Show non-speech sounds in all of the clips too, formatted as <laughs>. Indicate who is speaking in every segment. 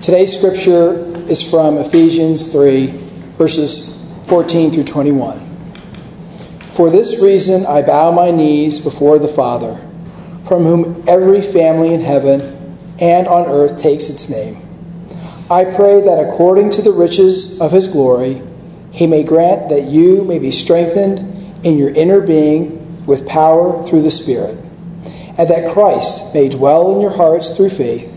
Speaker 1: Today's scripture is from Ephesians 3, verses 14 through 21. For this reason I bow my knees before the Father, from whom every family in heaven and on earth takes its name. I pray that according to the riches of his glory, he may grant that you may be strengthened in your inner being with power through the Spirit, and that Christ may dwell in your hearts through faith,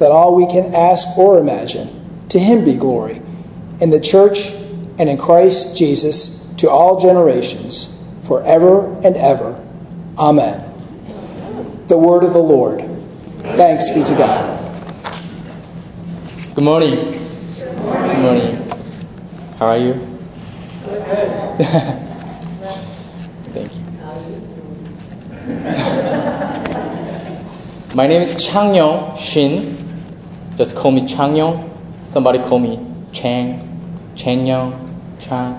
Speaker 1: than all we can ask or imagine, to him be glory in the church and in Christ Jesus to all generations, forever and ever. Amen. The word of the Lord. Thanks be to God.
Speaker 2: Good morning. Good morning. How are you? <laughs> Thank you. <laughs> My name is Changyong Shin. Just call me Changyong. Somebody call me Chang, Changyong, Chang.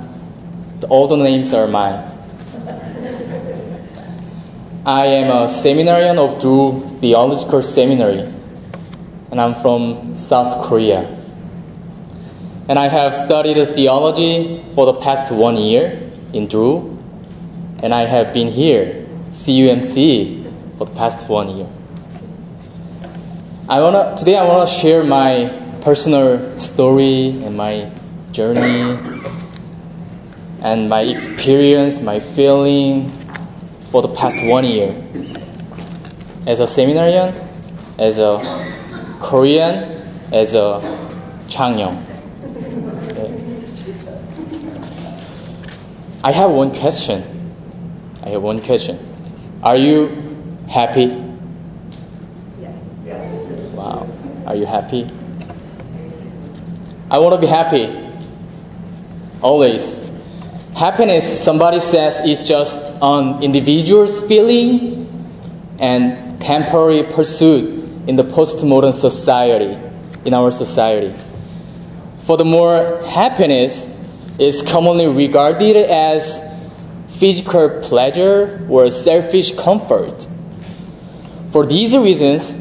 Speaker 2: All the names are mine. I am a seminarian of Drew Theological Seminary, and I'm from South Korea. And I have studied theology for the past one year in Drew, and I have been here, CUMC, for the past one year. I wanna today I wanna share my personal story and my journey and my experience, my feeling for the past one year as a seminarian, as a Korean, as a Changyong. I have one question. I have one question. Are you happy? Yes. Wow. Are you happy? I want to be happy. Always. Happiness, somebody says, is just an individual's feeling and temporary pursuit in the postmodern society, in our society. Furthermore, happiness is commonly regarded as physical pleasure or selfish comfort. For these reasons,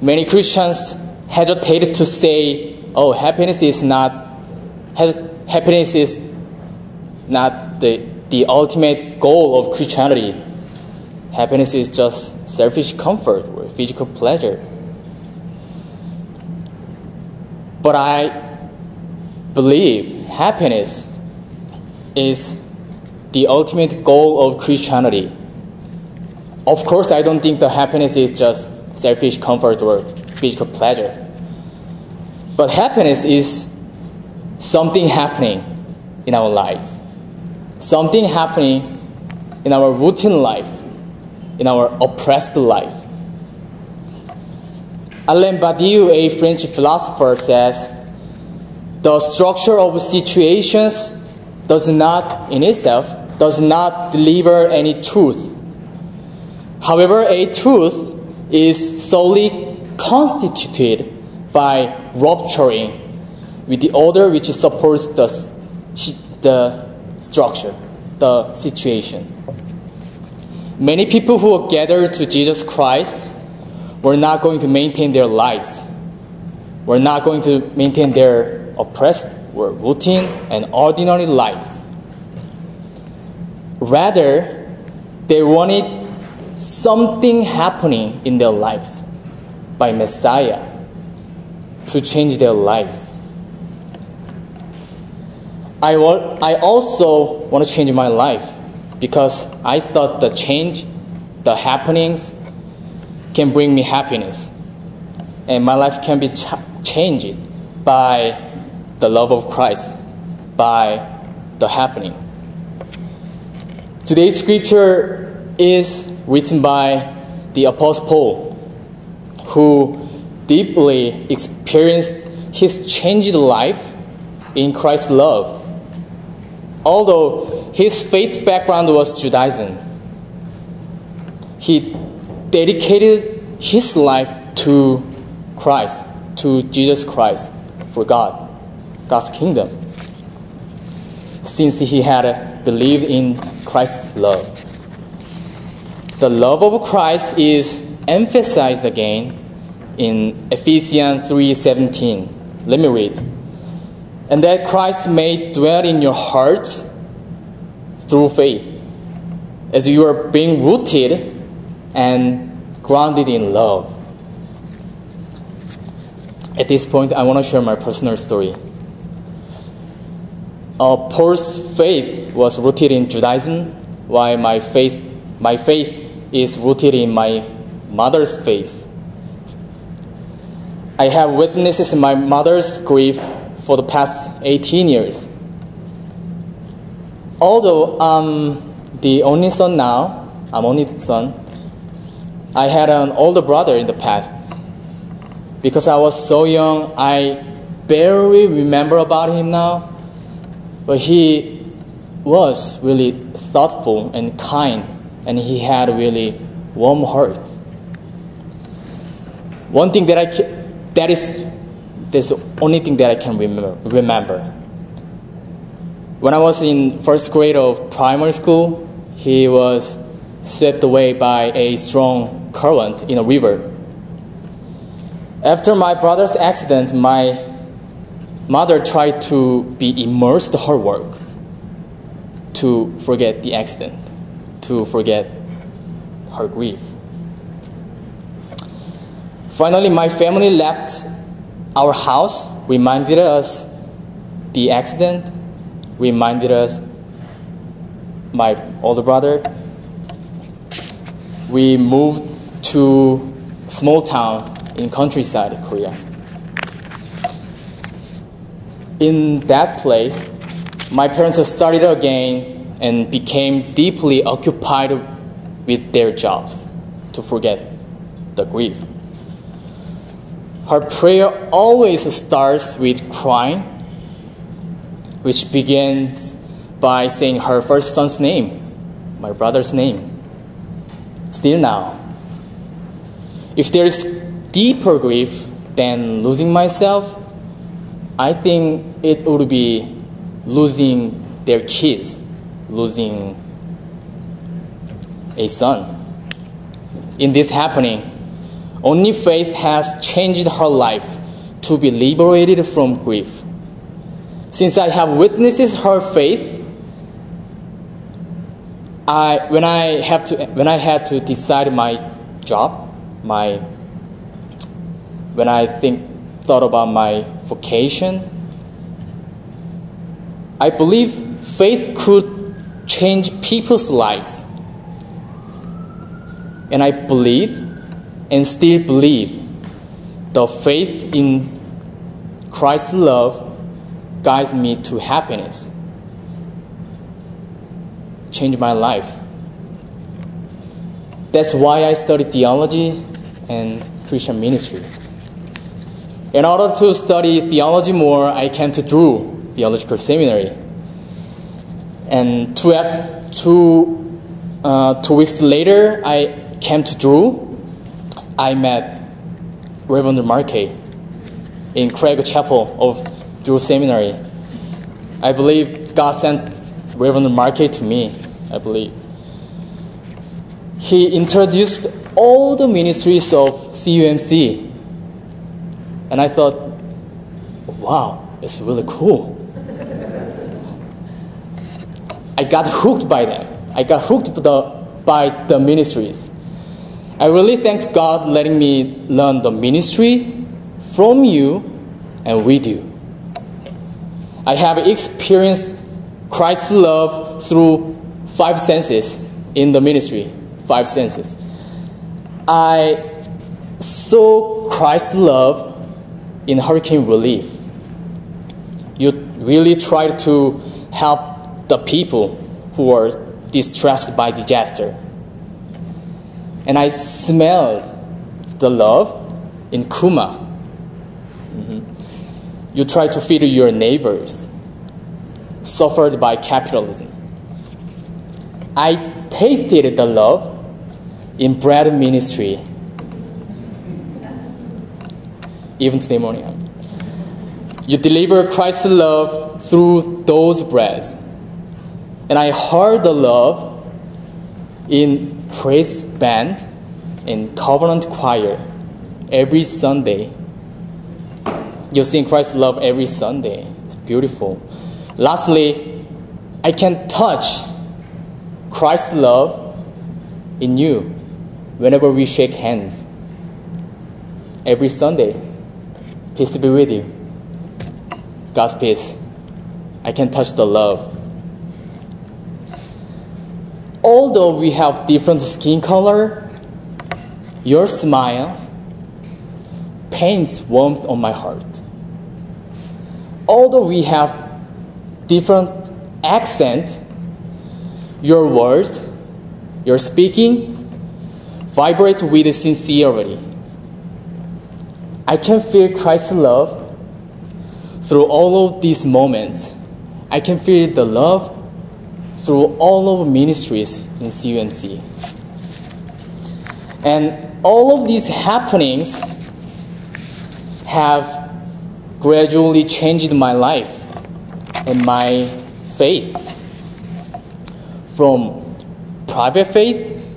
Speaker 2: many Christians hesitate to say, "Oh, happiness is not happiness is not the, the ultimate goal of Christianity. Happiness is just selfish comfort or physical pleasure." But I believe happiness is the ultimate goal of Christianity. Of course, I don't think the happiness is just selfish comfort or physical pleasure. But happiness is something happening in our lives, something happening in our routine life, in our oppressed life. Alain Badiou, a French philosopher, says the structure of situations does not, in itself, does not deliver any truth. However, a truth is solely constituted by rupturing with the order which supports the, the structure, the situation. Many people who were gathered to Jesus Christ were not going to maintain their lives, were not going to maintain their oppressed or routine and ordinary lives. Rather, they wanted something happening in their lives by Messiah to change their lives. I, want, I also want to change my life because I thought the change, the happenings, can bring me happiness. And my life can be ch- changed by the love of Christ, by the happening. Today's scripture is written by the Apostle Paul, who deeply experienced his changed life in Christ's love. Although his faith background was Judaism, he dedicated his life to Christ, to Jesus Christ, for God, God's kingdom, since he had believed in Christ's love. The love of Christ is emphasized again in Ephesians 3:17. Let me read. And that Christ may dwell in your hearts through faith, as you are being rooted and grounded in love. At this point, I want to share my personal story. Uh, Paul's faith was rooted in Judaism, while my faith, my faith is rooted in my mother's faith. I have witnessed my mother's grief for the past 18 years. Although I'm the only son now, I'm only son, I had an older brother in the past. Because I was so young, I barely remember about him now. But he was really thoughtful and kind, and he had a really warm heart. One thing that I that is the only thing that I can remember. remember. When I was in first grade of primary school, he was swept away by a strong current in a river. After my brother's accident, my mother tried to be immersed in her work to forget the accident, to forget her grief. Finally, my family left our house, reminded us the accident, reminded us my older brother. We moved to a small town in countryside Korea. In that place, my parents started again and became deeply occupied with their jobs to forget the grief. Her prayer always starts with crying, which begins by saying her first son's name, my brother's name. Still now. If there is deeper grief than losing myself, I think it would be losing their kids, losing a son. In this happening, only faith has changed her life to be liberated from grief. Since I have witnessed her faith, I, when, I have to, when I had to decide my job, my, when I think, thought about my vocation, I believe faith could change people's lives. And I believe and still believe the faith in Christ's love guides me to happiness. Changed my life. That's why I studied theology and Christian ministry. In order to study theology more, I came to Drew Theological Seminary. And two, two, uh, two weeks later, I came to Drew I met Reverend Markey in Craig Chapel of Drew Seminary. I believe God sent Reverend Markey to me, I believe. He introduced all the ministries of CUMC. And I thought, wow, it's really cool. I got hooked by them. I got hooked by the ministries. I really thank God letting me learn the ministry from you and with you. I have experienced Christ's love through five senses in the ministry. Five senses. I saw Christ's love in hurricane relief. You really tried to help the people who were distressed by disaster and I smelled the love in Kuma. Mm-hmm. you try to feed your neighbors suffered by capitalism. I tasted the love in bread ministry even today morning. You deliver Christ's love through those breads. And I heard the love in praise band and covenant choir every Sunday. You sing Christ's love every Sunday. It's beautiful. Lastly, I can touch Christ's love in you whenever we shake hands. Every Sunday. Peace be with you. God's peace. I can touch the love. Although we have different skin color, your smile paints warmth on my heart. Although we have different accent, your words, your speaking vibrate with sincerity. I can feel Christ's love through all of these moments. I can feel the love through all of ministries in CUMC. And all of these happenings have gradually changed my life and my faith from private faith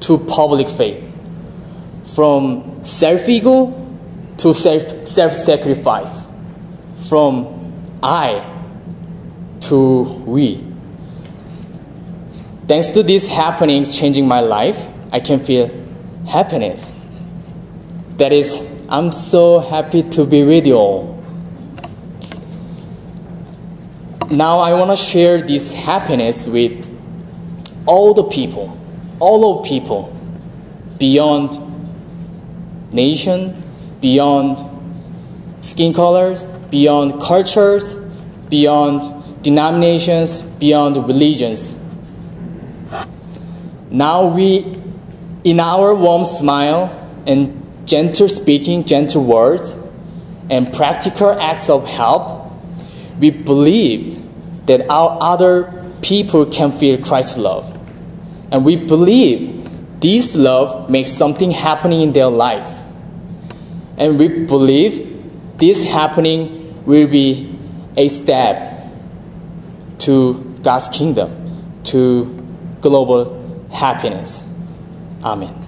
Speaker 2: to public faith, from self ego to self sacrifice, from I to we. Thanks to these happenings changing my life, I can feel happiness. That is, I'm so happy to be with you all. Now I want to share this happiness with all the people, all of people, beyond nation, beyond skin colors, beyond cultures, beyond denominations, beyond religions. Now we, in our warm smile and gentle speaking, gentle words, and practical acts of help, we believe that our other people can feel Christ's love. And we believe this love makes something happening in their lives. And we believe this happening will be a step to God's kingdom, to global happiness. Amen.